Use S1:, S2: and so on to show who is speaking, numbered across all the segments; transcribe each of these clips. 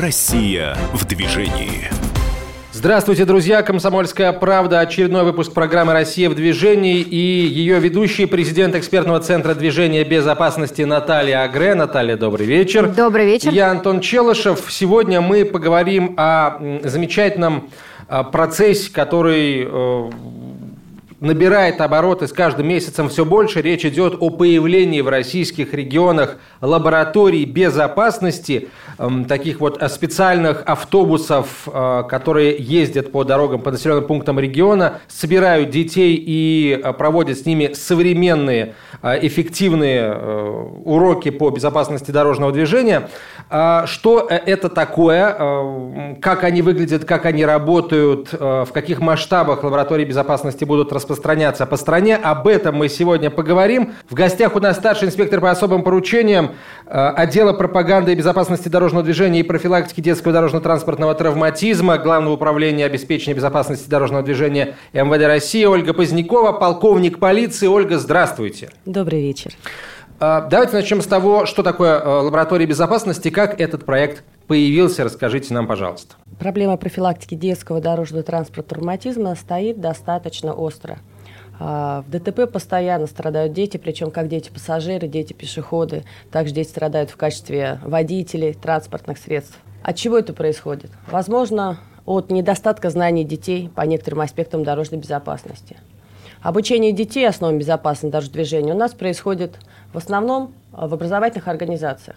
S1: Россия в движении.
S2: Здравствуйте, друзья! «Комсомольская правда». Очередной выпуск программы «Россия в движении» и ее ведущий, президент экспертного центра движения безопасности Наталья Агре. Наталья, добрый вечер.
S3: Добрый вечер.
S2: Я Антон Челышев. Сегодня мы поговорим о замечательном а, процессе, который э, набирает обороты с каждым месяцем все больше. Речь идет о появлении в российских регионах лабораторий безопасности, эм, таких вот специальных автобусов, э, которые ездят по дорогам, по населенным пунктам региона, собирают детей и э, проводят с ними современные, э, эффективные уроки по безопасности дорожного движения. Что это такое, как они выглядят, как они работают, в каких масштабах лаборатории безопасности будут распространяться распространяться по стране. Об этом мы сегодня поговорим. В гостях у нас старший инспектор по особым поручениям э, отдела пропаганды и безопасности дорожного движения и профилактики детского дорожно-транспортного травматизма Главного управления обеспечения безопасности дорожного движения МВД России Ольга Позднякова, полковник полиции. Ольга, здравствуйте.
S4: Добрый вечер.
S2: Э, давайте начнем с того, что такое э, лаборатория безопасности, как этот проект появился. Расскажите нам, пожалуйста.
S4: Проблема профилактики детского дорожного транспорта травматизма стоит достаточно остро. А, в ДТП постоянно страдают дети, причем как дети-пассажиры, дети-пешеходы. Также дети страдают в качестве водителей транспортных средств. От чего это происходит? Возможно, от недостатка знаний детей по некоторым аспектам дорожной безопасности. Обучение детей основам безопасности дорожного движения у нас происходит в основном в образовательных организациях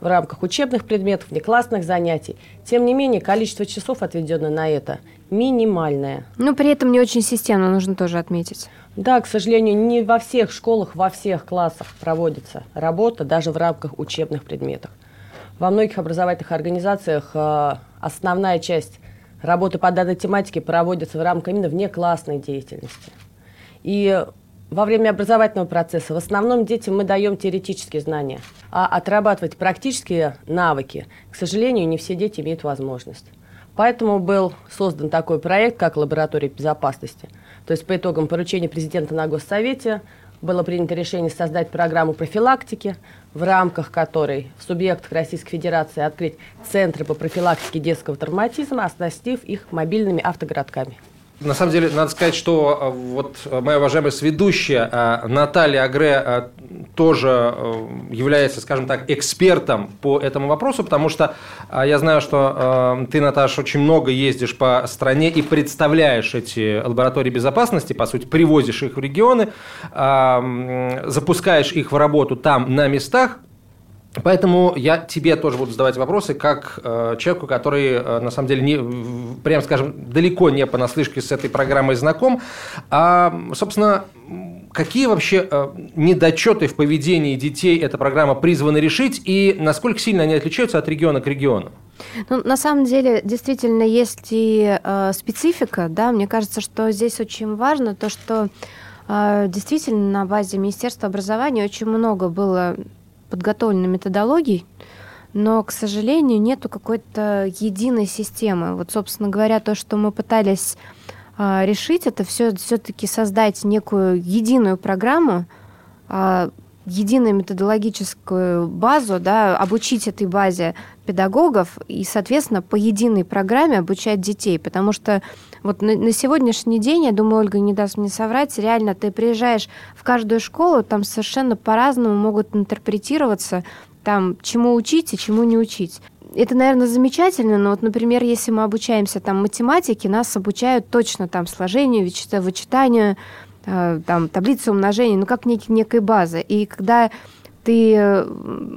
S4: в рамках учебных предметов, внеклассных занятий. Тем не менее, количество часов, отведенное на это, минимальное.
S3: Но при этом не очень системно, нужно тоже отметить.
S4: Да, к сожалению, не во всех школах, во всех классах проводится работа, даже в рамках учебных предметов. Во многих образовательных организациях э, основная часть работы по данной тематике проводится в рамках именно внеклассной деятельности. И во время образовательного процесса в основном детям мы даем теоретические знания, а отрабатывать практические навыки, к сожалению, не все дети имеют возможность. Поэтому был создан такой проект, как лаборатория безопасности. То есть по итогам поручения президента на Госсовете было принято решение создать программу профилактики, в рамках которой в субъектах Российской Федерации открыть центры по профилактике детского травматизма, оснастив их мобильными автогородками.
S2: На самом деле, надо сказать, что э, вот моя уважаемая сведущая э, Наталья Агре э, тоже является, скажем так, экспертом по этому вопросу, потому что я знаю, что ты, Наташа, очень много ездишь по стране и представляешь эти лаборатории безопасности, по сути, привозишь их в регионы, запускаешь их в работу там на местах, Поэтому я тебе тоже буду задавать вопросы, как э, человеку, который, э, на самом деле, не, прям скажем, далеко не понаслышке с этой программой знаком. А, собственно, какие вообще э, недочеты в поведении детей эта программа призвана решить, и насколько сильно они отличаются от региона к региону?
S3: Ну, на самом деле, действительно, есть и э, специфика, да, мне кажется, что здесь очень важно то, что э, действительно на базе Министерства образования очень много было подготовлены методологий, но, к сожалению, нету какой-то единой системы. Вот, собственно говоря, то, что мы пытались а, решить, это все все-таки создать некую единую программу, а, единую методологическую базу, да, обучить этой базе педагогов и, соответственно, по единой программе обучать детей. Потому что вот на, на сегодняшний день, я думаю, Ольга не даст мне соврать, реально ты приезжаешь в каждую школу, там совершенно по-разному могут интерпретироваться там, чему учить и чему не учить. Это, наверное, замечательно, но вот, например, если мы обучаемся там математике, нас обучают точно там сложению, вычитанию, э, там, таблице умножения, ну, как нек- некой базы. И когда ты э,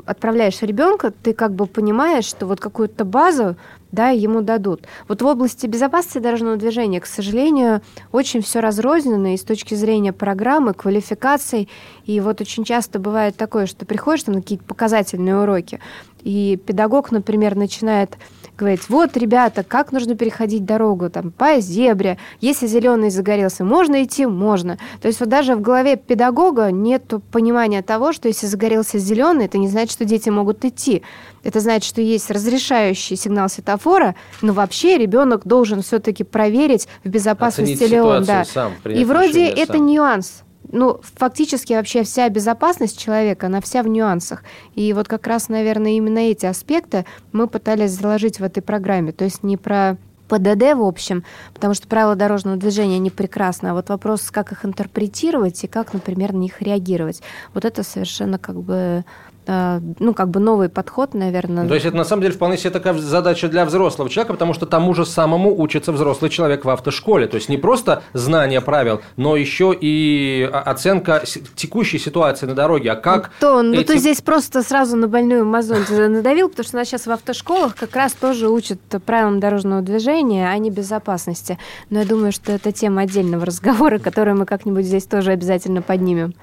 S3: отправляешь ребенка, ты как бы понимаешь, что вот какую-то базу да, ему дадут. Вот в области безопасности дорожного движения, к сожалению, очень все разрознено и с точки зрения программы, квалификаций. И вот очень часто бывает такое, что приходишь там на какие-то показательные уроки, и педагог, например, начинает говорить, вот, ребята, как нужно переходить дорогу там, по зебре, если зеленый загорелся, можно идти? Можно. То есть вот даже в голове педагога нет понимания того, что если загорелся зеленый, это не значит, что дети могут идти. Это значит, что есть разрешающий сигнал светофора, но вообще ребенок должен все-таки проверить, в безопасности ли он. Да.
S2: Сам,
S3: И вроде это
S2: сам.
S3: нюанс ну, фактически вообще вся безопасность человека, она вся в нюансах. И вот как раз, наверное, именно эти аспекты мы пытались заложить в этой программе. То есть не про ПДД в общем, потому что правила дорожного движения, они прекрасны, а вот вопрос, как их интерпретировать и как, например, на них реагировать, вот это совершенно как бы ну, как бы новый подход, наверное.
S2: То есть это на самом деле вполне себе такая задача для взрослого человека, потому что тому же самому учится взрослый человек в автошколе. То есть не просто знание правил, но еще и оценка текущей ситуации на дороге. А как
S3: то, ну, эти... ты здесь просто сразу на больную мозоль надавил, потому что нас сейчас в автошколах как раз тоже учат правилам дорожного движения, а не безопасности. Но я думаю, что это тема отдельного разговора, которую мы как-нибудь здесь тоже обязательно поднимем.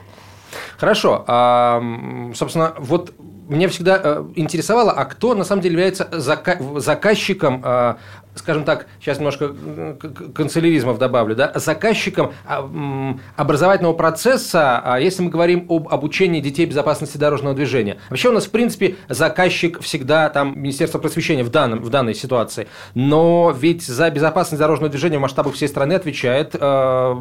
S2: Хорошо. А, собственно, вот меня всегда э, интересовало, а кто на самом деле является заказчиком а, скажем так, сейчас немножко канцеляризмов добавлю, да, заказчиком а, образовательного процесса, а если мы говорим об обучении детей безопасности дорожного движения. Вообще у нас, в принципе, заказчик всегда там Министерство просвещения в, данном, в данной ситуации. Но ведь за безопасность дорожного движения в масштабах всей страны отвечает э,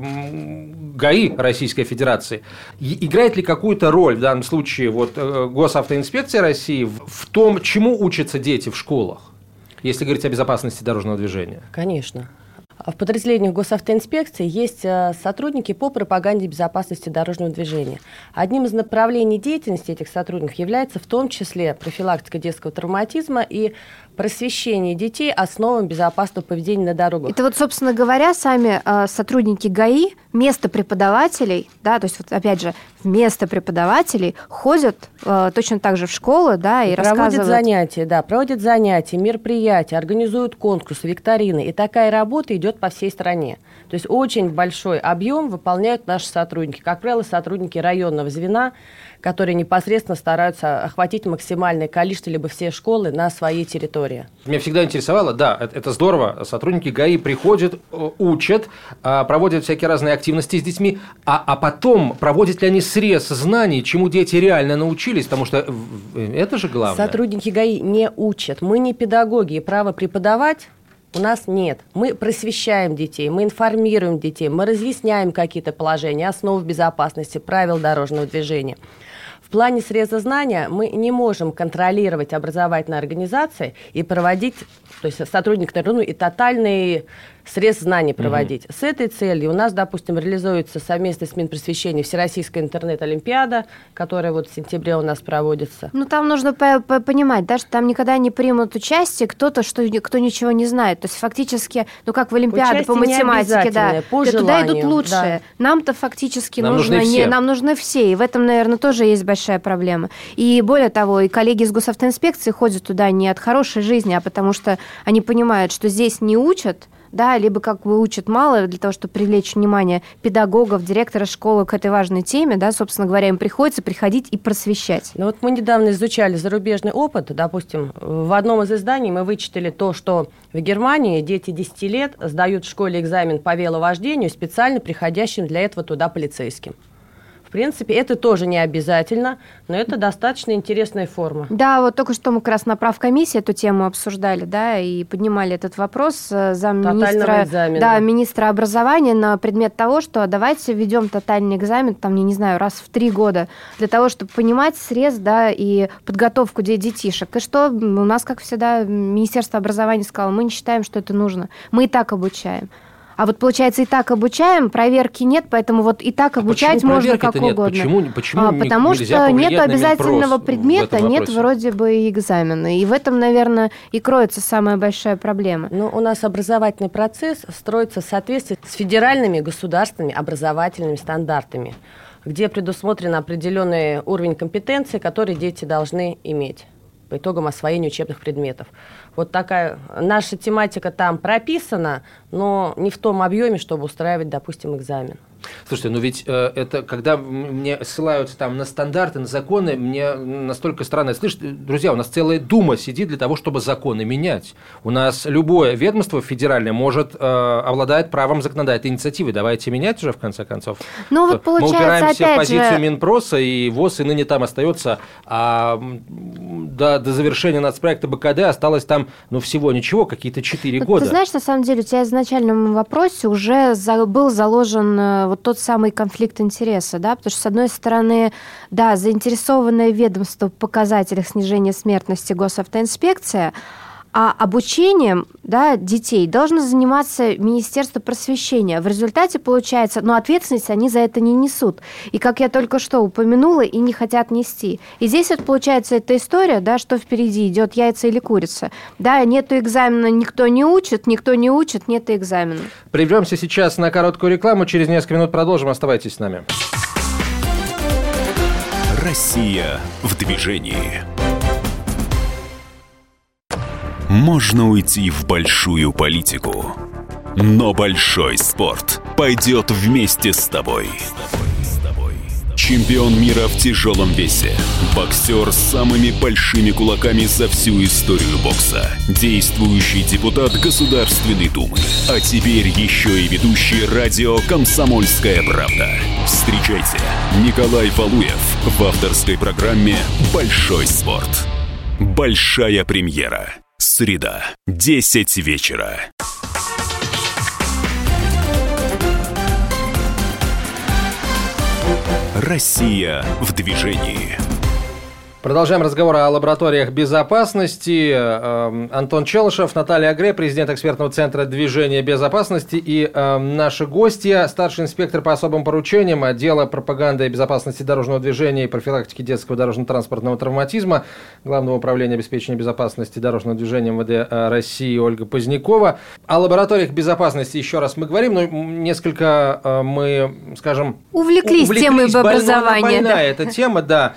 S2: ГАИ Российской Федерации. И играет ли какую-то роль в данном случае вот, э, Госавтоинспекция России в, в том, чему учатся дети в школах? Если говорить о безопасности дорожного движения?
S4: Конечно. В подразделениях госавтоинспекции есть э, сотрудники по пропаганде безопасности дорожного движения. Одним из направлений деятельности этих сотрудников является в том числе профилактика детского травматизма и просвещение детей основам безопасного поведения на дорогах.
S3: Это вот, собственно говоря, сами э, сотрудники ГАИ, место преподавателей, да, то есть вот опять же, вместо преподавателей ходят э, точно так же в школы, да, и, и
S4: проводят
S3: рассказывают.
S4: занятия, да, проводят занятия, мероприятия, организуют конкурсы, викторины, и такая работа идет по всей стране. То есть очень большой объем выполняют наши сотрудники, как правило, сотрудники районного звена, которые непосредственно стараются охватить максимальное количество либо все школы на своей территории.
S2: Меня всегда интересовало, да, это здорово, сотрудники ГАИ приходят, э, учат, а, проводят всякие разные активности с детьми, а, а потом проводят ли они срез знаний, чему дети реально научились, потому что это же главное.
S4: Сотрудники ГАИ не учат, мы не педагоги, и право преподавать у нас нет. Мы просвещаем детей, мы информируем детей, мы разъясняем какие-то положения, основы безопасности, правил дорожного движения. В плане среза знания мы не можем контролировать образовательные организации и проводить, то есть сотрудник ну, и тотальный срез знаний проводить. Угу. С этой целью у нас, допустим, реализуется совместно с Минпросвещением Всероссийская интернет-олимпиада, которая вот в сентябре у нас проводится.
S3: Ну, там нужно по -по понимать, да, что там никогда не примут участие кто-то, что, кто ничего не знает. То есть фактически, ну, как в Олимпиаде по математике, да,
S4: по
S3: туда идут лучшие. Да. Нам-то фактически нам нужно,
S2: нужны
S3: не, нам нужны все. И в этом, наверное, тоже есть большая проблема. И более того, и коллеги из госавтоинспекции ходят туда не от хорошей жизни, а потому что они понимают, что здесь не учат, да, либо как бы учат мало для того, чтобы привлечь внимание педагогов, директора школы к этой важной теме, да, собственно говоря, им приходится приходить и просвещать.
S4: Ну вот мы недавно изучали зарубежный опыт, допустим, в одном из изданий мы вычитали то, что в Германии дети 10 лет сдают в школе экзамен по веловождению специально приходящим для этого туда полицейским. В принципе, это тоже не обязательно, но это достаточно интересная форма.
S3: Да, вот только что мы как раз на правкомиссии эту тему обсуждали, да, и поднимали этот вопрос э, замминистра, да, министра образования на предмет того, что давайте введем тотальный экзамен, там, я не знаю, раз в три года, для того, чтобы понимать срез, да, и подготовку детишек. И что у нас, как всегда, Министерство образования сказало, мы не считаем, что это нужно. Мы и так обучаем. А вот получается и так обучаем, проверки нет, поэтому вот и так а обучать а можно как нет? угодно.
S2: Почему, почему а,
S3: потому что нет обязательного предмета, нет вроде бы и экзамена. И в этом, наверное, и кроется самая большая проблема.
S4: Ну, у нас образовательный процесс строится в соответствии с федеральными государственными образовательными стандартами где предусмотрен определенный уровень компетенции, который дети должны иметь по итогам освоения учебных предметов. Вот такая наша тематика там прописана, но не в том объеме, чтобы устраивать, допустим, экзамен.
S2: Слушайте, ну ведь э, это, когда мне ссылаются там на стандарты, на законы, мне настолько странно слышать. Друзья, у нас целая дума сидит для того, чтобы законы менять. У нас любое ведомство федеральное может, э, обладает правом законодательной инициативы. Давайте менять уже, в конце концов.
S3: Ну вот получается,
S2: Мы упираемся
S3: опять
S2: в позицию
S3: же...
S2: Минпроса, и ВОЗ и ныне там остается, а до, до завершения нацпроекта БКД осталось там, ну, всего ничего, какие-то 4 года.
S3: Ты знаешь, на самом деле, у тебя в изначальном вопросе уже за, был заложен э, вот тот самый конфликт интереса, да, потому что, с одной стороны, да, заинтересованное ведомство в показателях снижения смертности госавтоинспекция, а обучением да, детей должно заниматься Министерство просвещения. В результате получается, но ответственность они за это не несут. И как я только что упомянула, и не хотят нести. И здесь вот получается эта история, да, что впереди идет яйца или курица. Да, нету экзамена, никто не учит, никто не учит, нет экзамена.
S2: Прервемся сейчас на короткую рекламу, через несколько минут продолжим. Оставайтесь с нами.
S1: Россия в движении. Можно уйти в большую политику, но большой спорт пойдет вместе с тобой. Чемпион мира в тяжелом весе. Боксер с самыми большими кулаками за всю историю бокса. Действующий депутат Государственной Думы. А теперь еще и ведущий радио «Комсомольская правда». Встречайте Николай Валуев в авторской программе «Большой спорт». Большая премьера. Среда, 10 вечера. Россия в движении.
S2: Продолжаем разговор о лабораториях безопасности. Эм, Антон Челышев, Наталья Агре, президент экспертного центра движения безопасности и э, наши гости, старший инспектор по особым поручениям отдела пропаганды и безопасности дорожного движения и профилактики детского дорожно-транспортного травматизма Главного управления обеспечения безопасности дорожного движения МВД э, России Ольга Позднякова. О лабораториях безопасности еще раз мы говорим, но несколько э, мы, скажем...
S3: Увлеклись, увлеклись темой образования. Больная,
S2: больная эта тема, да.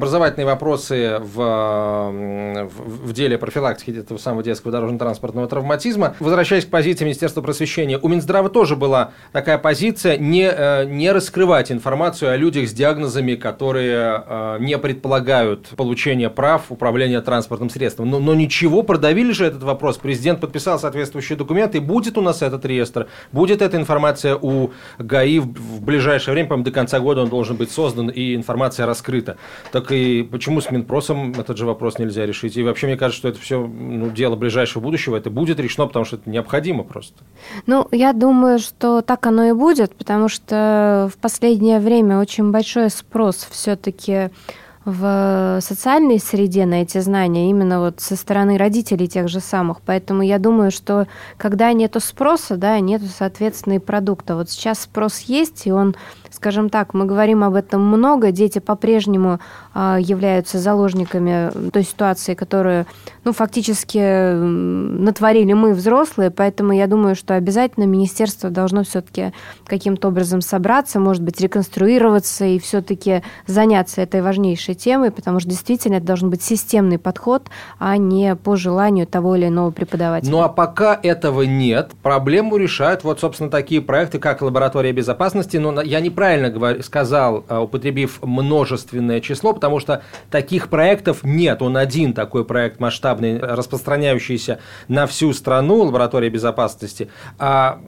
S2: Образовательные вопросы в, в, в деле профилактики этого самого детского дорожно-транспортного травматизма. Возвращаясь к позиции Министерства просвещения, у Минздрава тоже была такая позиция не, э, не раскрывать информацию о людях с диагнозами, которые э, не предполагают получение прав управления транспортным средством. Но, но ничего, продавили же этот вопрос. Президент подписал соответствующие документы, и будет у нас этот реестр, будет эта информация у ГАИ в, в ближайшее время, по-моему, до конца года он должен быть создан, и информация раскрыта. Так и почему с Минпросом этот же вопрос нельзя решить? И вообще, мне кажется, что это все ну, дело ближайшего будущего, это будет решено, потому что это необходимо просто.
S3: Ну, я думаю, что так оно и будет, потому что в последнее время очень большой спрос все-таки в социальной среде на эти знания именно вот со стороны родителей тех же самых. Поэтому я думаю, что когда нету спроса, да, нету, соответственно, и продукта. Вот сейчас спрос есть, и он скажем так, мы говорим об этом много, дети по-прежнему а, являются заложниками той ситуации, которую, ну, фактически натворили мы, взрослые, поэтому я думаю, что обязательно министерство должно все-таки каким-то образом собраться, может быть, реконструироваться и все-таки заняться этой важнейшей темой, потому что действительно это должен быть системный подход, а не по желанию того или иного преподавателя.
S2: Ну, а пока этого нет, проблему решают вот, собственно, такие проекты, как лаборатория безопасности, но я не неправильно сказал, а, употребив множественное число, потому что таких проектов нет. Он один такой проект масштабный, распространяющийся на всю страну, лаборатория безопасности. А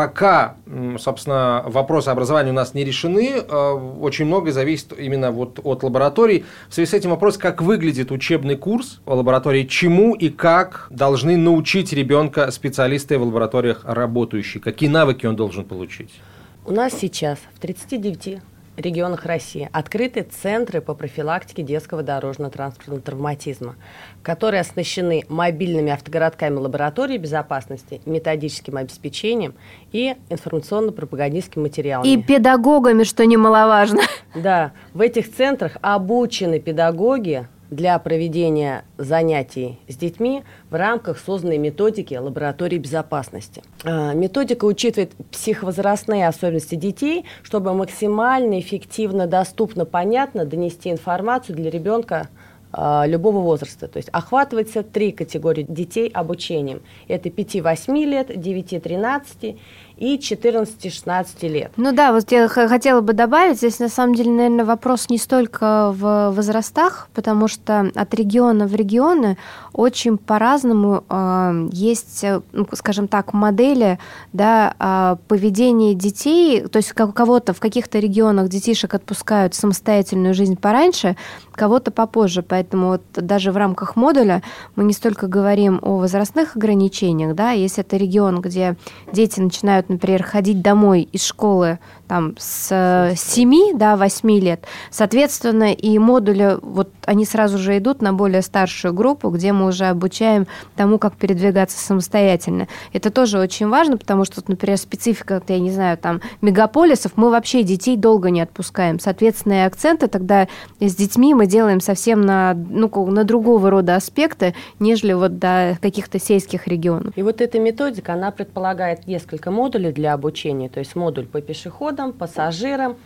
S2: пока, собственно, вопросы образования у нас не решены, а, очень многое зависит именно вот от лабораторий. В связи с этим вопрос, как выглядит учебный курс в лаборатории, чему и как должны научить ребенка специалисты в лабораториях работающие, какие навыки он должен получить?
S4: У нас сейчас в 39 регионах России открыты центры по профилактике детского дорожно-транспортного травматизма, которые оснащены мобильными автогородками лаборатории безопасности, методическим обеспечением и информационно-пропагандистским материалами.
S3: И педагогами, что немаловажно.
S4: Да, в этих центрах обучены педагоги, для проведения занятий с детьми в рамках созданной методики лаборатории безопасности. А, методика учитывает психовозрастные особенности детей, чтобы максимально эффективно, доступно, понятно донести информацию для ребенка а, любого возраста. То есть охватывается три категории детей обучением. Это 5-8 лет, 9-13 и 14-16 лет.
S3: Ну да, вот я хотела бы добавить, здесь на самом деле, наверное, вопрос не столько в возрастах, потому что от региона в регионы очень по-разному э, есть, ну, скажем так, модели да, э, поведения детей, то есть у кого-то в каких-то регионах детишек отпускают самостоятельную жизнь пораньше, кого-то попозже, поэтому вот даже в рамках модуля мы не столько говорим о возрастных ограничениях, да, если это регион, где дети начинают, например, ходить домой из школы там с 7, да, 8 лет, соответственно, и модули, вот они сразу же идут на более старшую группу, где мы уже обучаем тому, как передвигаться самостоятельно. Это тоже очень важно, потому что, например, специфика, я не знаю, там, мегаполисов, мы вообще детей долго не отпускаем. Соответственно, и акценты тогда с детьми мы делаем совсем на, ну, на другого рода аспекты, нежели вот до каких-то сельских регионов.
S4: И вот эта методика, она предполагает несколько модулей для обучения, то есть модуль по пешеходам, пешеходам, пассажирам,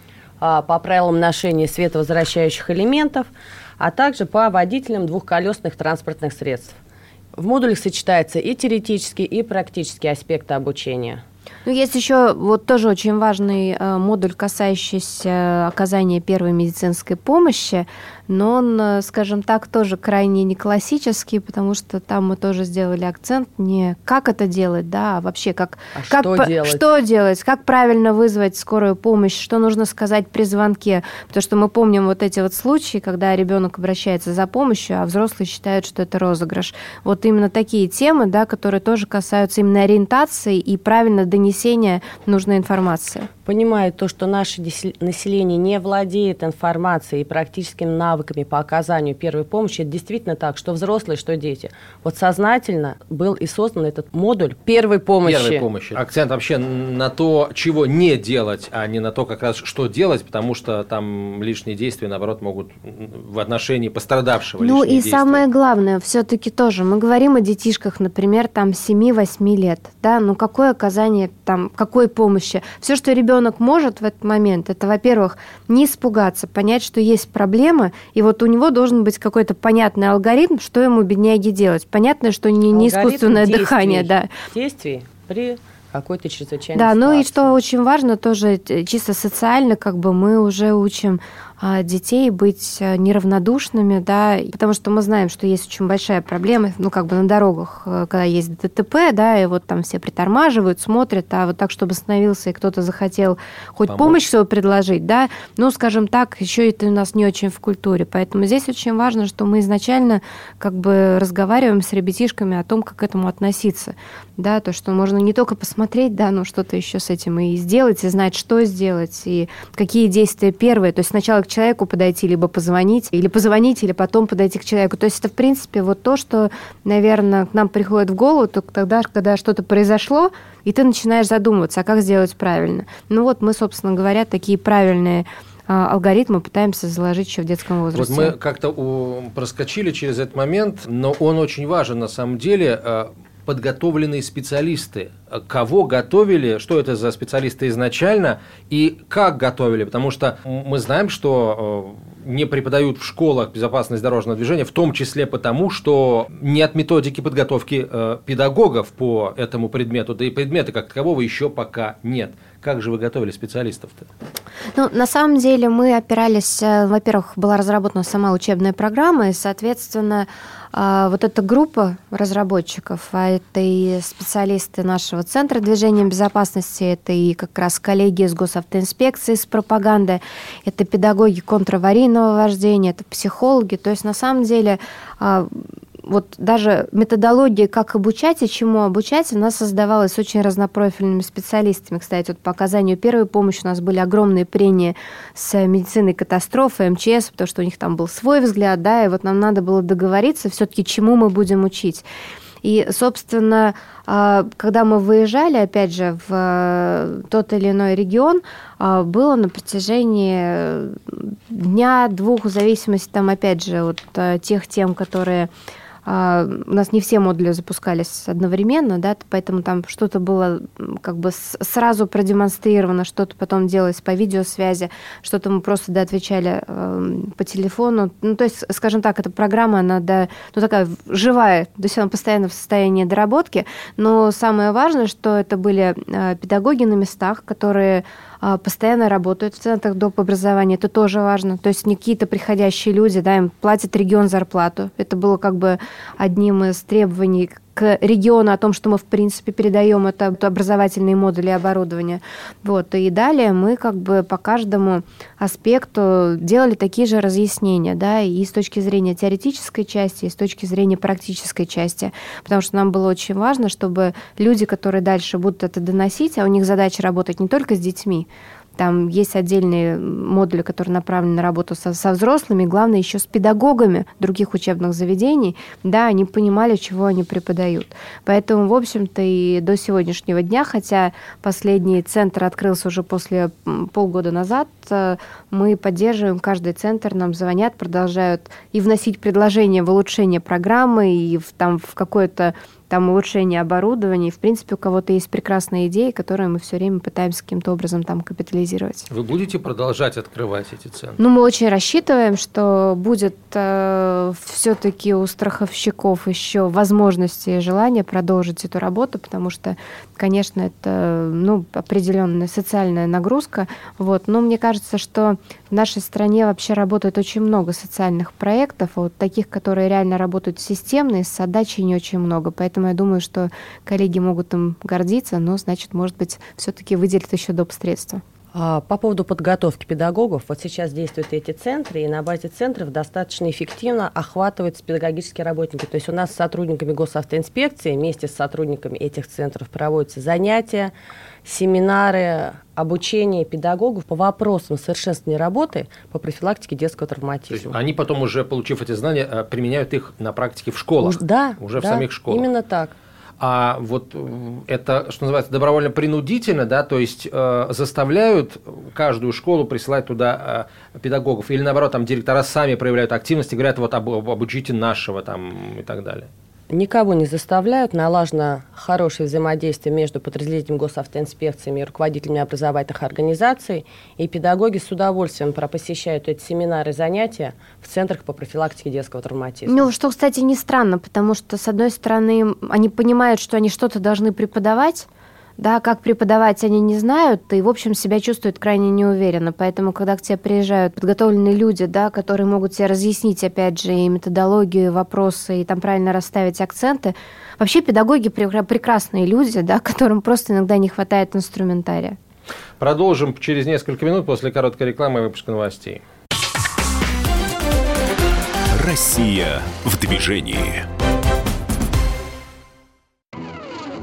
S4: а, по правилам ношения световозвращающих элементов, а также по водителям двухколесных транспортных средств. В модулях сочетаются и теоретические, и практические аспекты обучения.
S3: Ну, есть еще вот тоже очень важный э, модуль, касающийся оказания первой медицинской помощи но он, э, скажем так, тоже крайне не классический, потому что там мы тоже сделали акцент не как это делать, да, а вообще как,
S4: а
S3: как
S4: что,
S3: по,
S4: делать?
S3: что делать, как правильно вызвать скорую помощь, что нужно сказать при звонке, потому что мы помним вот эти вот случаи, когда ребенок обращается за помощью, а взрослые считают, что это розыгрыш. Вот именно такие темы, да, которые тоже касаются именно ориентации и правильно донесения нужной информации.
S4: Понимая то, что наше население не владеет информацией и практическими навыками, навыками по оказанию первой помощи. Это действительно так, что взрослые, что дети. Вот сознательно был и создан этот модуль первой помощи.
S2: Первой помощи. Акцент вообще на то, чего не делать, а не на то, как раз что делать, потому что там лишние действия, наоборот, могут в отношении пострадавшего.
S3: Ну и
S2: действия.
S3: самое главное, все-таки тоже, мы говорим о детишках, например, там 7-8 лет, да, ну какое оказание там, какой помощи? Все, что ребенок может в этот момент, это, во-первых, не испугаться, понять, что есть проблема, и вот у него должен быть какой-то понятный алгоритм, что ему, бедняги, делать. Понятно, что не, не искусственное действий, дыхание, да.
S4: Действий при какой-то чрезвычайной
S3: Да,
S4: ситуации.
S3: ну и что очень важно, тоже чисто социально, как бы мы уже учим детей быть э, неравнодушными, да, потому что мы знаем, что есть очень большая проблема, ну, как бы на дорогах, э, когда есть ДТП, да, и вот там все притормаживают, смотрят, а вот так, чтобы остановился, и кто-то захотел хоть Помочь. помощь свою предложить, да, ну, скажем так, еще это у нас не очень в культуре, поэтому здесь очень важно, что мы изначально как бы разговариваем с ребятишками о том, как к этому относиться, да, то, что можно не только посмотреть, да, но что-то еще с этим и сделать, и знать, что сделать, и какие действия первые, то есть сначала к человеку подойти, либо позвонить, или позвонить, или потом подойти к человеку. То есть это, в принципе, вот то, что, наверное, к нам приходит в голову только тогда, когда что-то произошло, и ты начинаешь задумываться, а как сделать правильно. Ну вот мы, собственно говоря, такие правильные а, алгоритмы пытаемся заложить еще в детском возрасте.
S2: Вот мы как-то проскочили через этот момент, но он очень важен на самом деле. Подготовленные специалисты. Кого готовили, что это за специалисты изначально и как готовили? Потому что мы знаем, что э, не преподают в школах безопасность дорожного движения, в том числе потому, что нет методики подготовки э, педагогов по этому предмету, да и предмета как такового еще пока нет. Как же вы готовили специалистов-то?
S3: Ну, на самом деле мы опирались, э, во-первых, была разработана сама учебная программа, и, соответственно, а, вот эта группа разработчиков, а это и специалисты нашего Центра движения безопасности, это и как раз коллеги из госавтоинспекции, с пропаганды, это педагоги контраварийного вождения, это психологи. То есть на самом деле а, вот даже методология, как обучать и чему обучать, она создавалась очень разнопрофильными специалистами. Кстати, вот по оказанию первой помощи у нас были огромные прения с медициной катастрофы, МЧС, потому что у них там был свой взгляд, да, и вот нам надо было договориться все-таки, чему мы будем учить. И, собственно, а, когда мы выезжали, опять же, в э, тот или иной регион, а, было на протяжении дня-двух, в зависимости, там, опять же, от э, тех тем, которые у нас не все модули запускались одновременно, да, поэтому там что-то было как бы сразу продемонстрировано, что-то потом делалось по видеосвязи, что-то мы просто да, отвечали э, по телефону. Ну, то есть, скажем так, эта программа, она да, ну, такая живая, то есть она постоянно в состоянии доработки, но самое важное, что это были э, педагоги на местах, которые а, постоянно работают в центрах доп. образования, это тоже важно. То есть не какие-то приходящие люди, да, им платит регион зарплату. Это было как бы одним из требований к региону о том, что мы, в принципе, передаем это образовательные модули оборудования. Вот. И далее мы как бы по каждому аспекту делали такие же разъяснения, да, и с точки зрения теоретической части, и с точки зрения практической части, потому что нам было очень важно, чтобы люди, которые дальше будут это доносить, а у них задача работать не только с детьми, там есть отдельные модули, которые направлены на работу со, со взрослыми, главное еще с педагогами других учебных заведений, да, они понимали, чего они преподают. Поэтому, в общем-то, и до сегодняшнего дня, хотя последний центр открылся уже после полгода назад, э, мы поддерживаем каждый центр, нам звонят, продолжают и вносить предложения в улучшение программы, и в, там в какое-то там улучшение оборудования. И, в принципе, у кого-то есть прекрасные идеи, которые мы все время пытаемся каким-то образом там капитализировать.
S2: Вы будете продолжать открывать эти центры?
S3: Ну, мы очень рассчитываем, что будет э, все-таки у страховщиков еще возможности и желание продолжить эту работу, потому что, конечно, это ну, определенная социальная нагрузка. Вот. Но мне кажется, что в нашей стране вообще работает очень много социальных проектов, а вот таких, которые реально работают системно, с отдачей не очень много. Поэтому Поэтому я думаю, что коллеги могут им гордиться, но, значит, может быть, все-таки выделят еще доп. средства.
S4: А, по поводу подготовки педагогов, вот сейчас действуют эти центры, и на базе центров достаточно эффективно охватываются педагогические работники. То есть у нас с сотрудниками госавтоинспекции вместе с сотрудниками этих центров проводятся занятия, семинары, обучение педагогов по вопросам совершенствования работы по профилактике детского травматизма. То есть
S2: они потом уже, получив эти знания, э, применяют их на практике в школах?
S4: Да.
S2: Уже
S4: да,
S2: в самих школах?
S4: именно так.
S2: А вот э, это, что называется, добровольно-принудительно, да, то есть э, заставляют каждую школу присылать туда э, педагогов, или наоборот, там директора сами проявляют активность и говорят, вот об, обучите нашего там и так далее.
S4: Никого не заставляют, налажено хорошее взаимодействие между подразделением госавтоинспекциями и руководителями образовательных организаций, и педагоги с удовольствием посещают эти семинары и занятия в центрах по профилактике детского травматизма.
S3: Ну, что, кстати, не странно, потому что, с одной стороны, они понимают, что они что-то должны преподавать, да, как преподавать они не знают, и, в общем, себя чувствуют крайне неуверенно. Поэтому, когда к тебе приезжают подготовленные люди, да, которые могут тебе разъяснить, опять же, и методологию, и вопросы, и там правильно расставить акценты, вообще педагоги прекрасные люди, да, которым просто иногда не хватает инструментария.
S2: Продолжим через несколько минут после короткой рекламы и выпуска новостей.
S1: Россия в движении.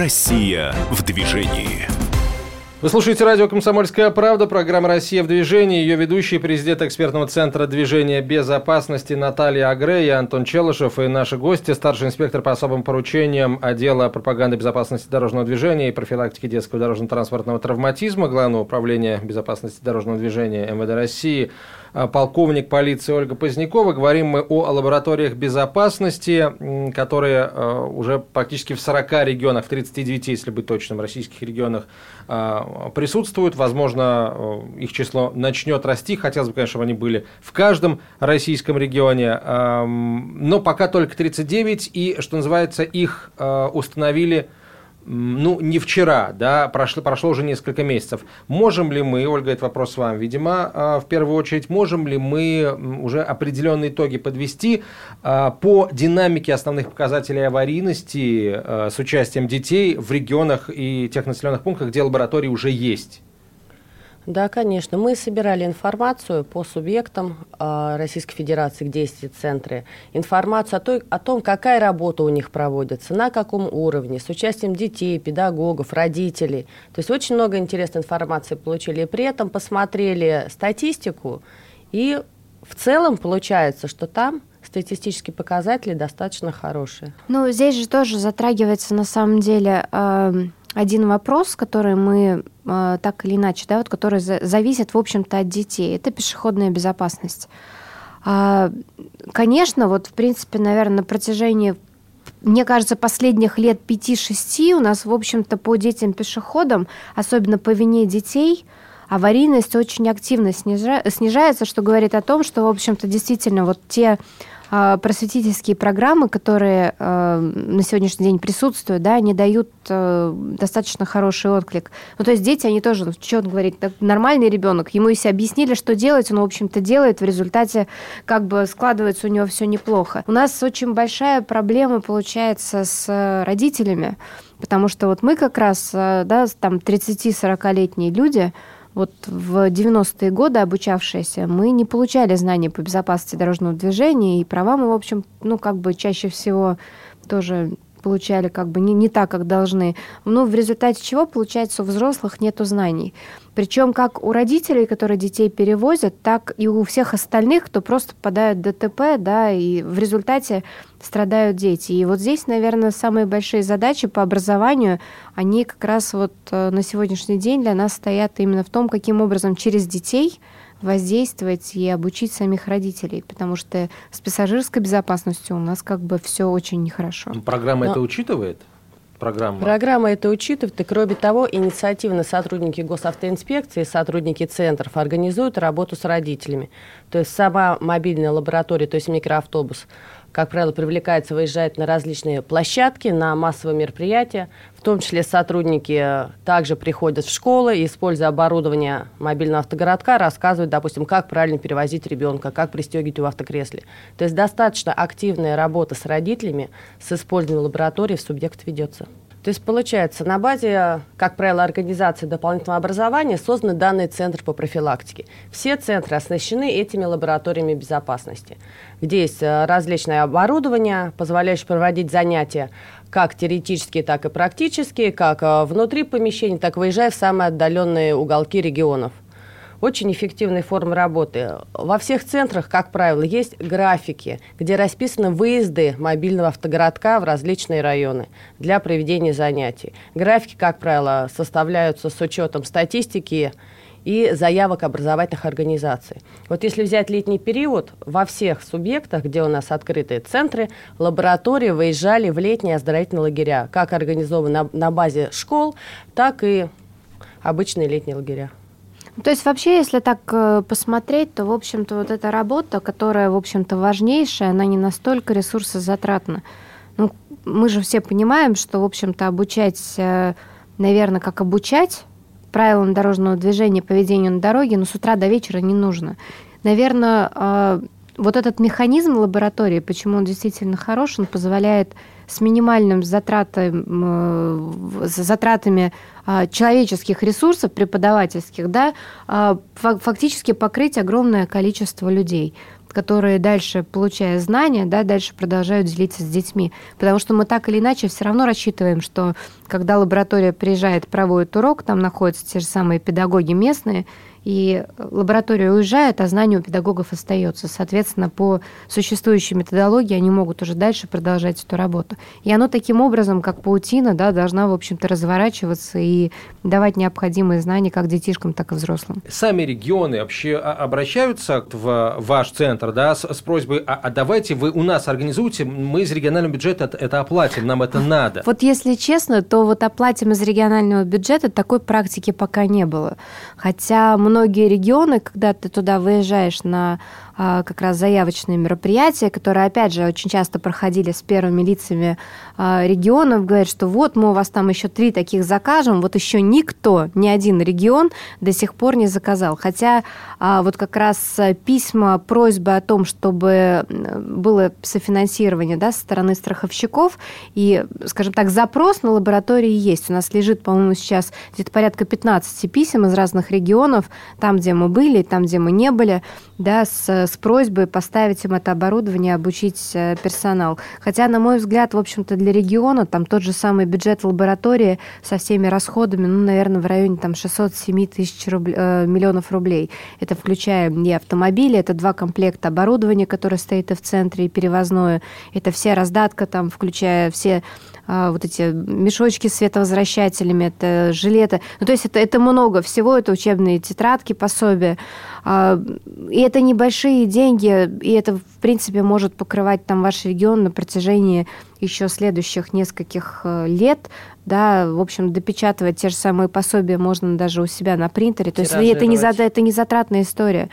S1: Россия в движении.
S2: Вы слушаете радио «Комсомольская правда», программа «Россия в движении». Ее ведущий, президент экспертного центра движения безопасности Наталья Агре, я Антон Челышев и наши гости, старший инспектор по особым поручениям отдела пропаганды безопасности дорожного движения и профилактики детского дорожно-транспортного травматизма Главного управления безопасности дорожного движения МВД России полковник полиции Ольга Позднякова. Говорим мы о лабораториях безопасности, которые а, уже практически в 40 регионах, в 39, если быть точным, российских регионах а, присутствуют. Возможно, их число начнет расти. Хотелось бы, конечно, чтобы они были в каждом российском регионе. Но пока только 39, и, что называется, их установили ну, не вчера, да, прошло, прошло уже несколько месяцев. Можем ли мы, Ольга, это вопрос вам, видимо, а, в первую очередь, можем ли мы уже определенные итоги подвести а, по динамике основных показателей аварийности а, с участием детей в регионах и тех населенных пунктах, где лаборатории уже есть?
S4: Да, конечно. Мы собирали информацию по субъектам э, Российской Федерации, где есть эти центры. Информацию о, той, о том, какая работа у них проводится, на каком уровне, с участием детей, педагогов, родителей. То есть очень много интересной информации получили. И при этом посмотрели статистику и в целом получается, что там статистические показатели достаточно хорошие.
S3: Ну, здесь же тоже затрагивается на самом деле э, один вопрос, который мы э, так или иначе, да, вот, который за, зависит, в общем-то, от детей. Это пешеходная безопасность. А, конечно, вот, в принципе, наверное, на протяжении мне кажется, последних лет 5-6 у нас, в общем-то, по детям-пешеходам, особенно по вине детей, аварийность очень активно снижается, что говорит о том, что, в общем-то, действительно вот те просветительские программы, которые а, на сегодняшний день присутствуют, да, они дают а, достаточно хороший отклик. Ну, то есть дети, они тоже, ну, что он говорит, нормальный ребенок, ему если объяснили, что делать, он, в общем-то, делает, в результате как бы складывается у него все неплохо. У нас очень большая проблема получается с родителями, потому что вот мы как раз, да, там 30-40-летние люди, вот в 90-е годы обучавшиеся, мы не получали знаний по безопасности дорожного движения, и права мы, в общем, ну, как бы чаще всего тоже получали как бы не, не так, как должны. Но в результате чего, получается, у взрослых нет знаний. Причем как у родителей, которые детей перевозят, так и у всех остальных, кто просто попадают в ДТП, да, и в результате страдают дети. И вот здесь, наверное, самые большие задачи по образованию, они как раз вот э, на сегодняшний день для нас стоят именно в том, каким образом через детей – воздействовать и обучить самих родителей, потому что с пассажирской безопасностью у нас как бы все очень нехорошо.
S2: Программа Но... это учитывает? Программа.
S4: Программа это учитывает, и кроме того, инициативно сотрудники госавтоинспекции, сотрудники центров организуют работу с родителями. То есть сама мобильная лаборатория, то есть микроавтобус, как правило, привлекается, выезжает на различные площадки, на массовые мероприятия. В том числе сотрудники также приходят в школы и, используя оборудование мобильного автогородка, рассказывают, допустим, как правильно перевозить ребенка, как пристегивать его в автокресле. То есть достаточно активная работа с родителями с использованием лаборатории в субъект ведется. То есть, получается, на базе, как правило, организации дополнительного образования созданы данные центры по профилактике. Все центры оснащены этими лабораториями безопасности, где есть э, различное оборудование, позволяющее проводить занятия как теоретические, так и практические, как э, внутри помещений, так и выезжая в самые отдаленные уголки регионов – очень эффективной формы работы. Во всех центрах, как правило, есть графики, где расписаны выезды мобильного автогородка в различные районы для проведения занятий. Графики, как правило, составляются с учетом статистики и заявок образовательных организаций. Вот если взять летний период, во всех субъектах, где у нас открытые центры, лаборатории выезжали в летние оздоровительные лагеря, как организованы на, на базе школ, так и обычные летние лагеря.
S3: То есть вообще, если так э, посмотреть, то, в общем-то, вот эта работа, которая, в общем-то, важнейшая, она не настолько ресурсозатратна. Ну, мы же все понимаем, что, в общем-то, обучать, э, наверное, как обучать правилам дорожного движения, поведению на дороге, но с утра до вечера не нужно. Наверное, э, вот этот механизм лаборатории, почему он действительно хорош, он позволяет с минимальным затратами, затратами человеческих ресурсов, преподавательских, да, а, фактически покрыть огромное количество людей которые дальше, получая знания, да, дальше продолжают делиться с детьми. Потому что мы так или иначе все равно рассчитываем, что когда лаборатория приезжает, проводит урок, там находятся те же самые педагоги местные, и лаборатория уезжает, а знание у педагогов остается. Соответственно, по существующей методологии они могут уже дальше продолжать эту работу. И оно таким образом, как паутина, да, должна, в общем-то, разворачиваться и давать необходимые знания как детишкам, так и взрослым.
S2: Сами регионы вообще обращаются в ваш центр да, с, с просьбой, а, а давайте вы у нас организуйте, мы из регионального бюджета это оплатим, нам это надо.
S3: Вот если честно, то вот оплатим из регионального бюджета такой практики пока не было. Хотя многие регионы, когда ты туда выезжаешь на как раз заявочные мероприятия, которые, опять же, очень часто проходили с первыми лицами а, регионов, говорят, что вот мы у вас там еще три таких закажем, вот еще никто, ни один регион до сих пор не заказал. Хотя а, вот как раз письма, просьбы о том, чтобы было софинансирование да, со стороны страховщиков и, скажем так, запрос на лаборатории есть. У нас лежит, по-моему, сейчас где-то порядка 15 писем из разных регионов, там, где мы были, там, где мы не были, да, с с просьбой поставить им это оборудование, обучить э, персонал. Хотя, на мой взгляд, в общем-то, для региона там тот же самый бюджет лаборатории со всеми расходами, ну, наверное, в районе там 607 тысяч рубль, э, миллионов рублей. Это включая и автомобили, это два комплекта оборудования, которое стоит и в центре, и перевозное. Это вся раздатка, там, включая все а, вот эти мешочки с световозвращателями, это жилеты. Ну, то есть это, это много всего, это учебные тетрадки, пособия. А, и это небольшие деньги, и это, в принципе, может покрывать там ваш регион на протяжении еще следующих нескольких э, лет, да, в общем, допечатывать те же самые пособия можно даже у себя на принтере. То есть это не, за, это не затратная история.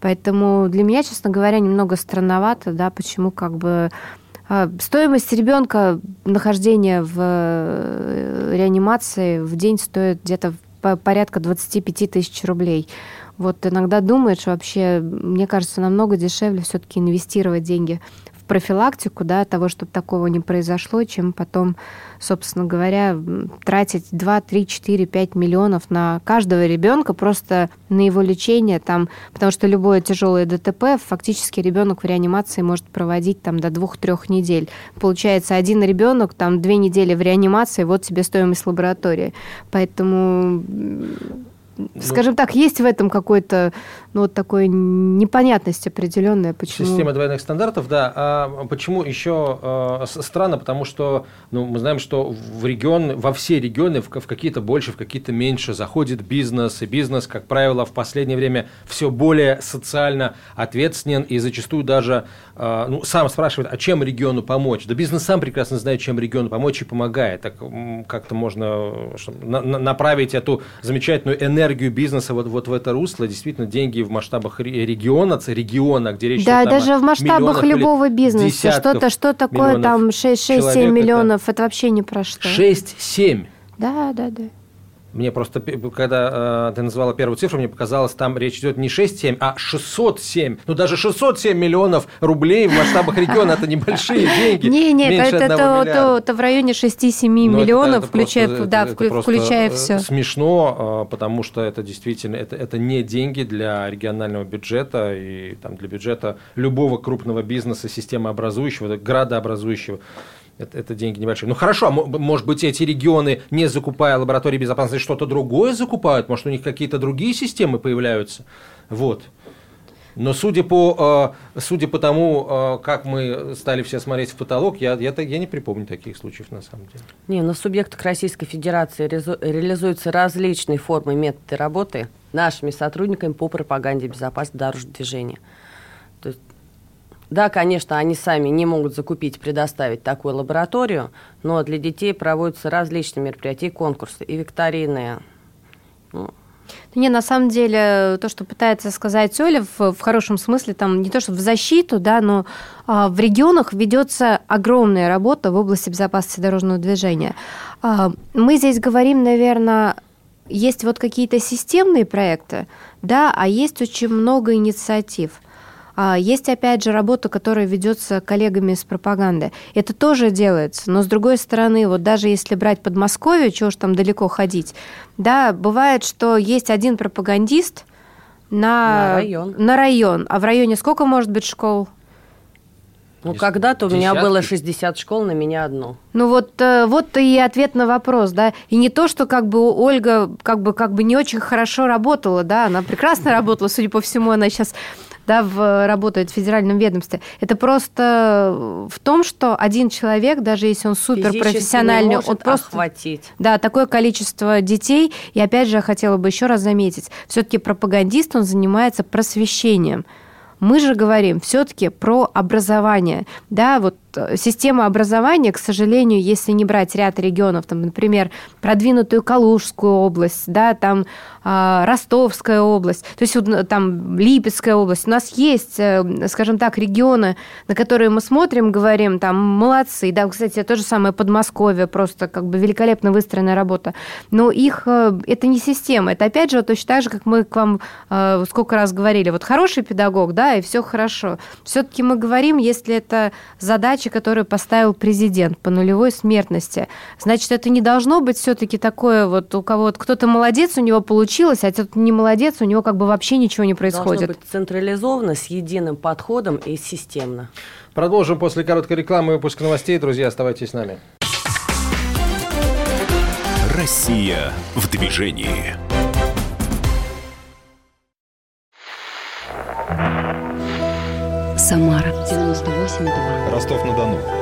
S3: Поэтому для меня, честно говоря, немного странновато, да, почему как бы а, стоимость ребенка нахождения в э, реанимации в день стоит где-то порядка 25 тысяч рублей. Вот иногда думаешь вообще, мне кажется, намного дешевле все-таки инвестировать деньги профилактику да, того, чтобы такого не произошло, чем потом, собственно говоря, тратить 2, 3, 4, 5 миллионов на каждого ребенка просто на его лечение, там, потому что любое тяжелое ДТП, фактически ребенок в реанимации может проводить там до двух-трех недель. Получается, один ребенок, там, две недели в реанимации, вот тебе стоимость лаборатории. Поэтому скажем так, есть в этом какой-то, ну, вот такой непонятность определенная, почему...
S2: Система двойных стандартов, да. А почему еще э, странно? Потому что, ну, мы знаем, что в регион, во все регионы, в, в какие-то больше, в какие-то меньше заходит бизнес, и бизнес, как правило, в последнее время все более социально ответственен и зачастую даже, э, ну, сам спрашивает, а чем региону помочь? Да бизнес сам прекрасно знает, чем региону помочь и помогает. Так как-то можно на, на, направить эту замечательную энергию бизнеса вот, вот в это русло, действительно, деньги в масштабах региона, региона, где речь
S3: Да, даже в масштабах любого бизнеса. Что-то, что такое там 6-7 миллионов, это... это вообще не про что.
S2: 6-7?
S3: Да, да, да.
S2: Мне просто, когда э, ты назвала первую цифру, мне показалось, там речь идет не 6-7, а 607. Ну, даже 607 миллионов рублей в масштабах региона – это небольшие деньги.
S3: Не, нет, это, это, это в районе 6-7 ну, миллионов, включая, просто, да, это, включая все.
S2: смешно, а, потому что это действительно, это, это не деньги для регионального бюджета и там, для бюджета любого крупного бизнеса, системообразующего, градообразующего это, это деньги небольшие. Ну хорошо, а может быть, эти регионы, не закупая лаборатории безопасности, что-то другое закупают? Может, у них какие-то другие системы появляются? Вот. Но судя по, э, судя по тому, э, как мы стали все смотреть в потолок, я, я, я не припомню таких случаев на самом деле.
S4: Не, на субъектах Российской Федерации реализуются различные формы методы работы нашими сотрудниками по пропаганде безопасности дорожного движения. Да, конечно, они сами не могут закупить, предоставить такую лабораторию, но для детей проводятся различные мероприятия, конкурсы и викторины.
S3: Ну, не, на самом деле, то, что пытается сказать Оля, в, в хорошем смысле, там не то, что в защиту, да, но а, в регионах ведется огромная работа в области безопасности дорожного движения. А, мы здесь говорим, наверное, есть вот какие-то системные проекты, да, а есть очень много инициатив – есть, опять же, работа, которая ведется коллегами из пропаганды. Это тоже делается, но с другой стороны, вот даже если брать Подмосковье, чего ж там далеко ходить, да, бывает, что есть один пропагандист на, на, район. на район, а в районе сколько может быть школ?
S4: Ну, когда-то у меня было 60 школ, на меня одно.
S3: Ну, вот, э, вот и ответ на вопрос, да. И не то, что как бы Ольга как бы, как бы не очень хорошо работала, да, она прекрасно работала, судя по всему, она сейчас да, в, работает в федеральном ведомстве. Это просто в том, что один человек, даже если он суперпрофессиональный, он просто
S4: охватить.
S3: Да, такое количество детей. И опять же, я хотела бы еще раз заметить, все-таки пропагандист, он занимается просвещением. Мы же говорим все-таки про образование. Да, вот э, система образования, к сожалению, если не брать ряд регионов, там, например, продвинутую Калужскую область, да, там Ростовская область, то есть там Липецкая область, у нас есть, э, скажем так, регионы, на которые мы смотрим, говорим, там, молодцы, да, кстати, то же самое Подмосковье, просто как бы великолепно выстроенная работа, но их, э, это не система, это опять же точно так же, как мы к вам сколько раз говорили, вот хороший педагог, да, и все хорошо. Все-таки мы говорим, если это задача, которую поставил президент по нулевой смертности, значит, это не должно быть все-таки такое вот у кого-то кто-то молодец, у него получилось получилось, а тот не молодец, у него как бы вообще ничего не происходит.
S4: Должно быть централизованно, с единым подходом и системно.
S2: Продолжим после короткой рекламы выпуск новостей. Друзья, оставайтесь с нами.
S1: Россия в движении.
S5: Самара 98,2.
S6: Ростов-на-Дону.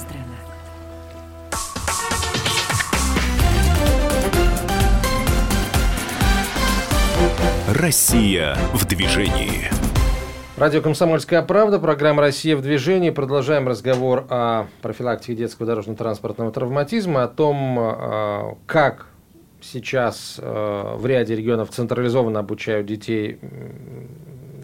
S1: Россия в движении.
S2: Радио «Комсомольская правда», программа «Россия в движении». Продолжаем разговор о профилактике детского дорожно-транспортного травматизма, о том, э, как сейчас э, в ряде регионов централизованно обучают детей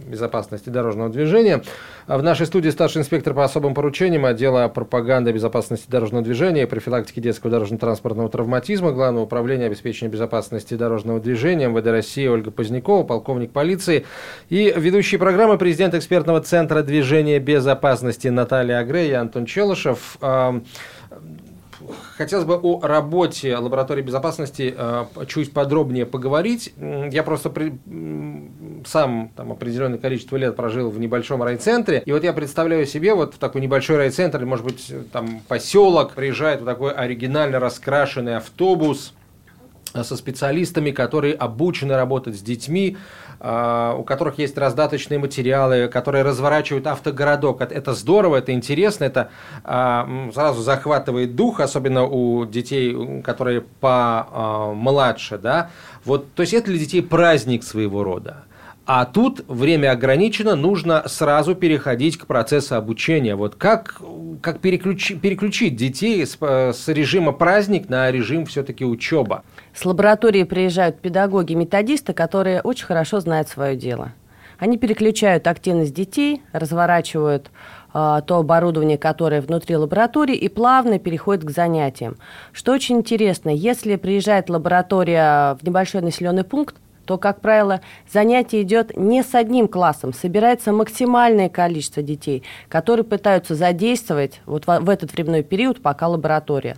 S2: безопасности дорожного движения. В нашей студии старший инспектор по особым поручениям отдела пропаганды безопасности дорожного движения и профилактики детского дорожно-транспортного травматизма Главного управления обеспечения безопасности дорожного движения МВД России Ольга Позднякова, полковник полиции и ведущий программы президент экспертного центра движения безопасности Наталья Агре и Антон Челышев. Хотелось бы о работе лаборатории безопасности э, чуть подробнее поговорить. Я просто при- сам там определенное количество лет прожил в небольшом райцентре, и вот я представляю себе вот в такой небольшой райцентр, может быть, там поселок, приезжает вот такой оригинально раскрашенный автобус, э, со специалистами, которые обучены работать с детьми, у которых есть раздаточные материалы, которые разворачивают автогородок. Это- здорово, это интересно, это а, сразу захватывает дух, особенно у детей, которые помладше, да. Вот, то есть это для детей праздник своего рода. А тут время ограничено, нужно сразу переходить к процессу обучения. Вот как, как переключи- переключить детей с, э, с режима праздник на режим все-таки учеба?
S4: С лаборатории приезжают педагоги-методисты, которые очень хорошо знают свое дело. Они переключают активность детей, разворачивают а, то оборудование, которое внутри лаборатории, и плавно переходят к занятиям. Что очень интересно, если приезжает лаборатория в небольшой населенный пункт, то, как правило, занятие идет не с одним классом, собирается максимальное количество детей, которые пытаются задействовать вот в, этот временной период, пока лаборатория.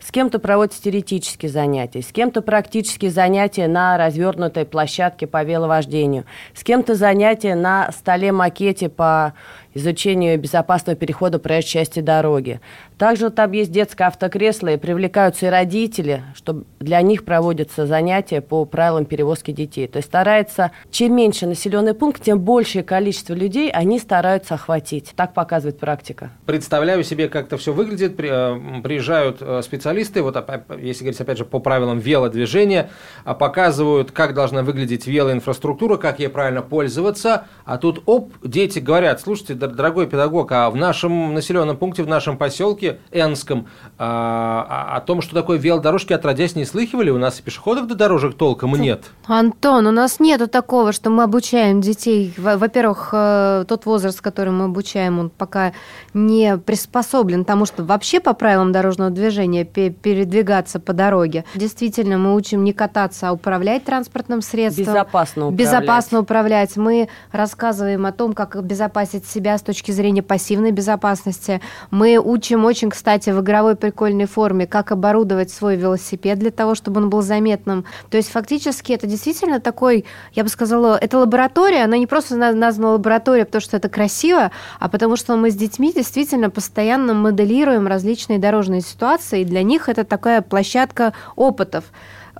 S4: С кем-то проводятся теоретические занятия, с кем-то практические занятия на развернутой площадке по веловождению, с кем-то занятия на столе-макете по изучению безопасного перехода проезжей части дороги. Также там есть детское автокресло, и привлекаются и родители, чтобы для них проводятся занятия по правилам перевозки детей. То есть старается, чем меньше населенный пункт, тем большее количество людей они стараются охватить. Так показывает практика.
S2: Представляю себе, как это все выглядит. Э, Приезжают э, специалисты, вот если говорить опять же по правилам велодвижения, а, показывают, как должна выглядеть велоинфраструктура, как ей правильно пользоваться. А тут, оп, дети говорят, слушайте, дор- дорогой педагог, а в нашем населенном пункте, в нашем поселке Энском, а, а- о том, что такое велодорожки, отродясь не слыхивали, у нас и пешеходов до дорожек толком нет.
S3: Антон, у нас нету такого, что мы обучаем детей. Во- Во-первых, э, тот возраст, который мы обучаем, он пока не приспособлен тому, что вообще по правилам дорожного движения пе- передвигаться по дороге. Действительно, мы учим не кататься, а управлять транспортным средством.
S4: Безопасно управлять.
S3: Безопасно управлять. Мы рассказываем о том, как обезопасить себя с точки зрения пассивной безопасности. Мы учим очень, кстати, в игровой прикольной форме, как оборудовать свой велосипед для того, чтобы он был заметным. То есть фактически это действительно такой, я бы сказала, это лаборатория, она не просто на- названа лаборатория, потому что это красиво, а потому что мы с детьми действительно постоянно моделируем различные дорожные ситуации, для них это такая площадка опытов.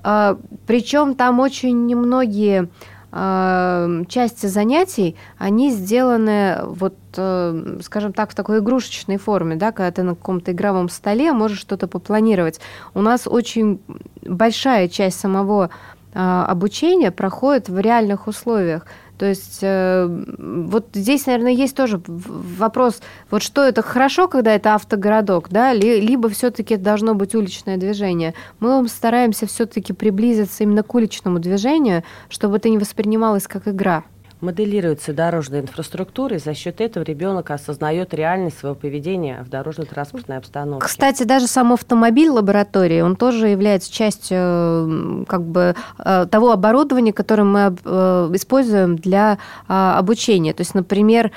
S3: Причем там очень немногие э, части занятий, они сделаны вот, э, скажем так, в такой игрушечной форме, да, когда ты на каком-то игровом столе можешь что-то попланировать. У нас очень большая часть самого э, обучения проходит в реальных условиях. То есть э, вот здесь, наверное, есть тоже вопрос, вот что это хорошо, когда это автогородок, да, ли- либо все-таки должно быть уличное движение. Мы стараемся все-таки приблизиться именно к уличному движению, чтобы это не воспринималось как игра.
S4: Моделируется дорожная инфраструктура, и за счет этого ребенок осознает реальность своего поведения в дорожно-транспортной обстановке.
S3: Кстати, даже сам автомобиль лаборатории, он тоже является частью как бы э, того оборудования, которое мы э, используем для а, обучения. То есть, например,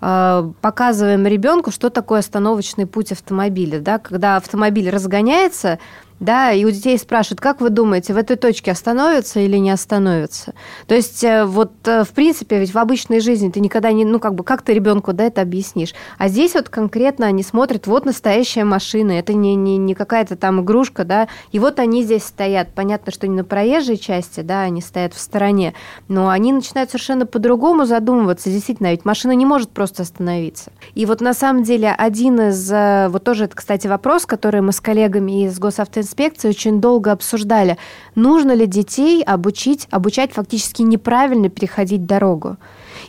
S3: э, показываем ребенку, что такое остановочный путь автомобиля. Да? Когда автомобиль разгоняется, да, и у детей спрашивают, как вы думаете, в этой точке остановится или не остановится? То есть э, вот э, в принципе ведь в обычной жизни ты никогда не, ну как бы, как ты ребенку да, это объяснишь? А здесь вот конкретно они смотрят, вот настоящая машина, это не, не, не какая-то там игрушка, да, и вот они здесь стоят. Понятно, что не на проезжей части, да, они стоят в стороне, но они начинают совершенно по-другому задумываться. Действительно, ведь машина не может просто остановиться. И вот на самом деле один из, э, вот тоже это, кстати, вопрос, который мы с коллегами из госавтоинспекции инспекции очень долго обсуждали, нужно ли детей обучить, обучать фактически неправильно переходить дорогу.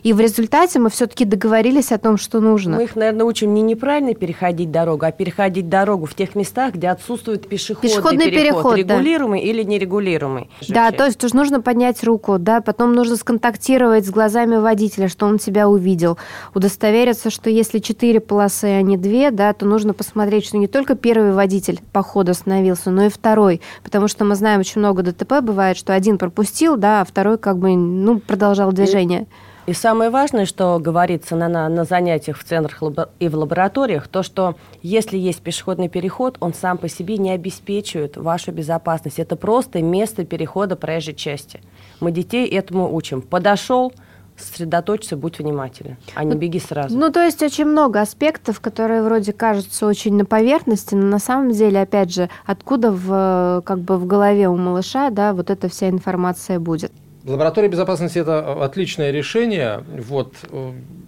S3: И в результате мы все-таки договорились о том, что нужно.
S4: Мы их, наверное, учим не неправильно переходить дорогу, а переходить дорогу в тех местах, где отсутствует пешеходный, пешеходный переход, переход, регулируемый да. или нерегулируемый.
S3: Да, то есть нужно поднять руку, да, потом нужно сконтактировать с глазами водителя, что он тебя увидел, удостовериться, что если четыре полосы, а не две, да, то нужно посмотреть, что не только первый водитель по ходу остановился, но и второй, потому что мы знаем, очень много ДТП бывает, что один пропустил, да, а второй как бы, ну, продолжал движение. И
S4: и самое важное, что говорится на, на, на занятиях в центрах и в лабораториях, то, что если есть пешеходный переход, он сам по себе не обеспечивает вашу безопасность. Это просто место перехода проезжей части. Мы детей этому учим. Подошел, сосредоточься, будь внимателен, а не ну, беги сразу.
S3: Ну, то есть очень много аспектов, которые вроде кажутся очень на поверхности, но на самом деле, опять же, откуда в, как бы в голове у малыша, да, вот эта вся информация будет.
S2: Лаборатория безопасности – это отличное решение. Вот.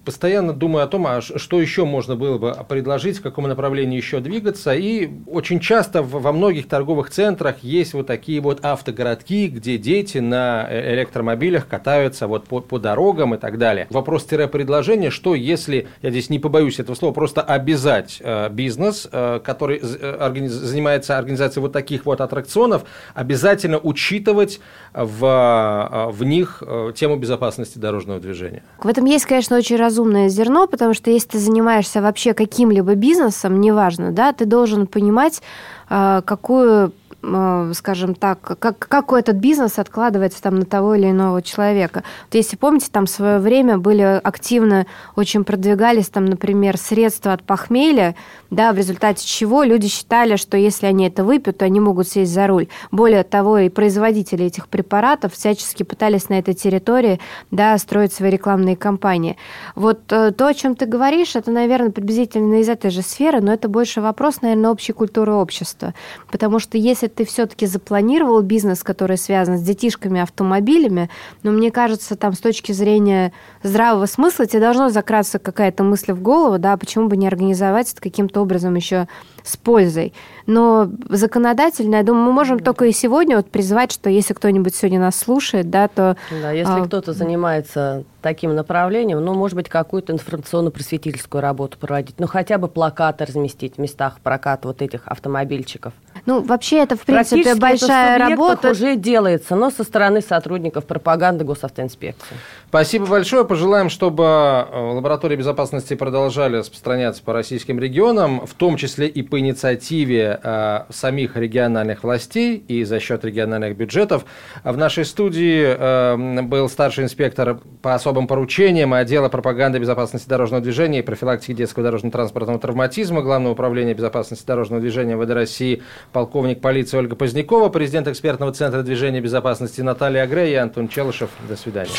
S2: Постоянно думаю о том, а что еще можно было бы предложить, в каком направлении еще двигаться. И очень часто во многих торговых центрах есть вот такие вот автогородки, где дети на э, электромобилях катаются вот по, по дорогам и так далее. Вопрос-предложение, что если, я здесь не побоюсь этого слова, просто обязать э, бизнес, э, который э, органи- занимается организацией вот таких вот аттракционов, обязательно учитывать в, э, в них тему безопасности дорожного движения.
S3: В этом есть, конечно, очень разумное зерно, потому что если ты занимаешься вообще каким-либо бизнесом, неважно, да, ты должен понимать, э, какую скажем так, как, как этот бизнес откладывается там на того или иного человека. Вот если помните, там в свое время были активно, очень продвигались там, например, средства от похмелья, да, в результате чего люди считали, что если они это выпьют, то они могут сесть за руль. Более того, и производители этих препаратов всячески пытались на этой территории, да, строить свои рекламные кампании. Вот э, то, о чем ты говоришь, это, наверное, приблизительно из этой же сферы, но это больше вопрос, наверное, общей культуры общества. Потому что если ты все-таки запланировал бизнес, который связан с детишками, автомобилями, но мне кажется, там с точки зрения здравого смысла тебе должно закраться какая-то мысль в голову, да, почему бы не организовать это каким-то образом еще с пользой. Но законодательно, я думаю, мы можем да. только и сегодня вот призвать, что если кто-нибудь сегодня нас слушает, да, то...
S4: Да, если а... кто-то занимается таким направлением, ну, может быть, какую-то информационно-просветительскую работу проводить, ну, хотя бы плакаты разместить в местах проката вот этих автомобильчиков.
S3: Ну, вообще это, в принципе, большая работа.
S4: уже делается, но со стороны сотрудников пропаганды госавтоинспекции.
S2: Спасибо большое. Пожелаем, чтобы э, лаборатории безопасности продолжали распространяться по российским регионам, в том числе и по инициативе э, самих региональных властей и за счет региональных бюджетов. В нашей студии э, был старший инспектор по особым поручениям отдела пропаганды безопасности дорожного движения и профилактики детского дорожно-транспортного травматизма Главного управления безопасности дорожного движения ВД России полковник полиции Ольга Позднякова, президент экспертного центра движения безопасности Наталья Агре и Антон Челышев. До свидания.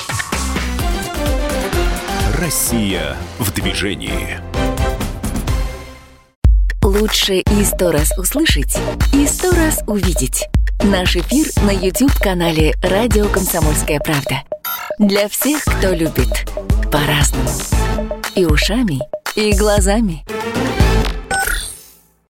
S1: Россия в движении.
S7: Лучше и сто раз услышать, и сто раз увидеть. Наш эфир на YouTube-канале «Радио Комсомольская правда». Для всех, кто любит по-разному. И ушами, и глазами.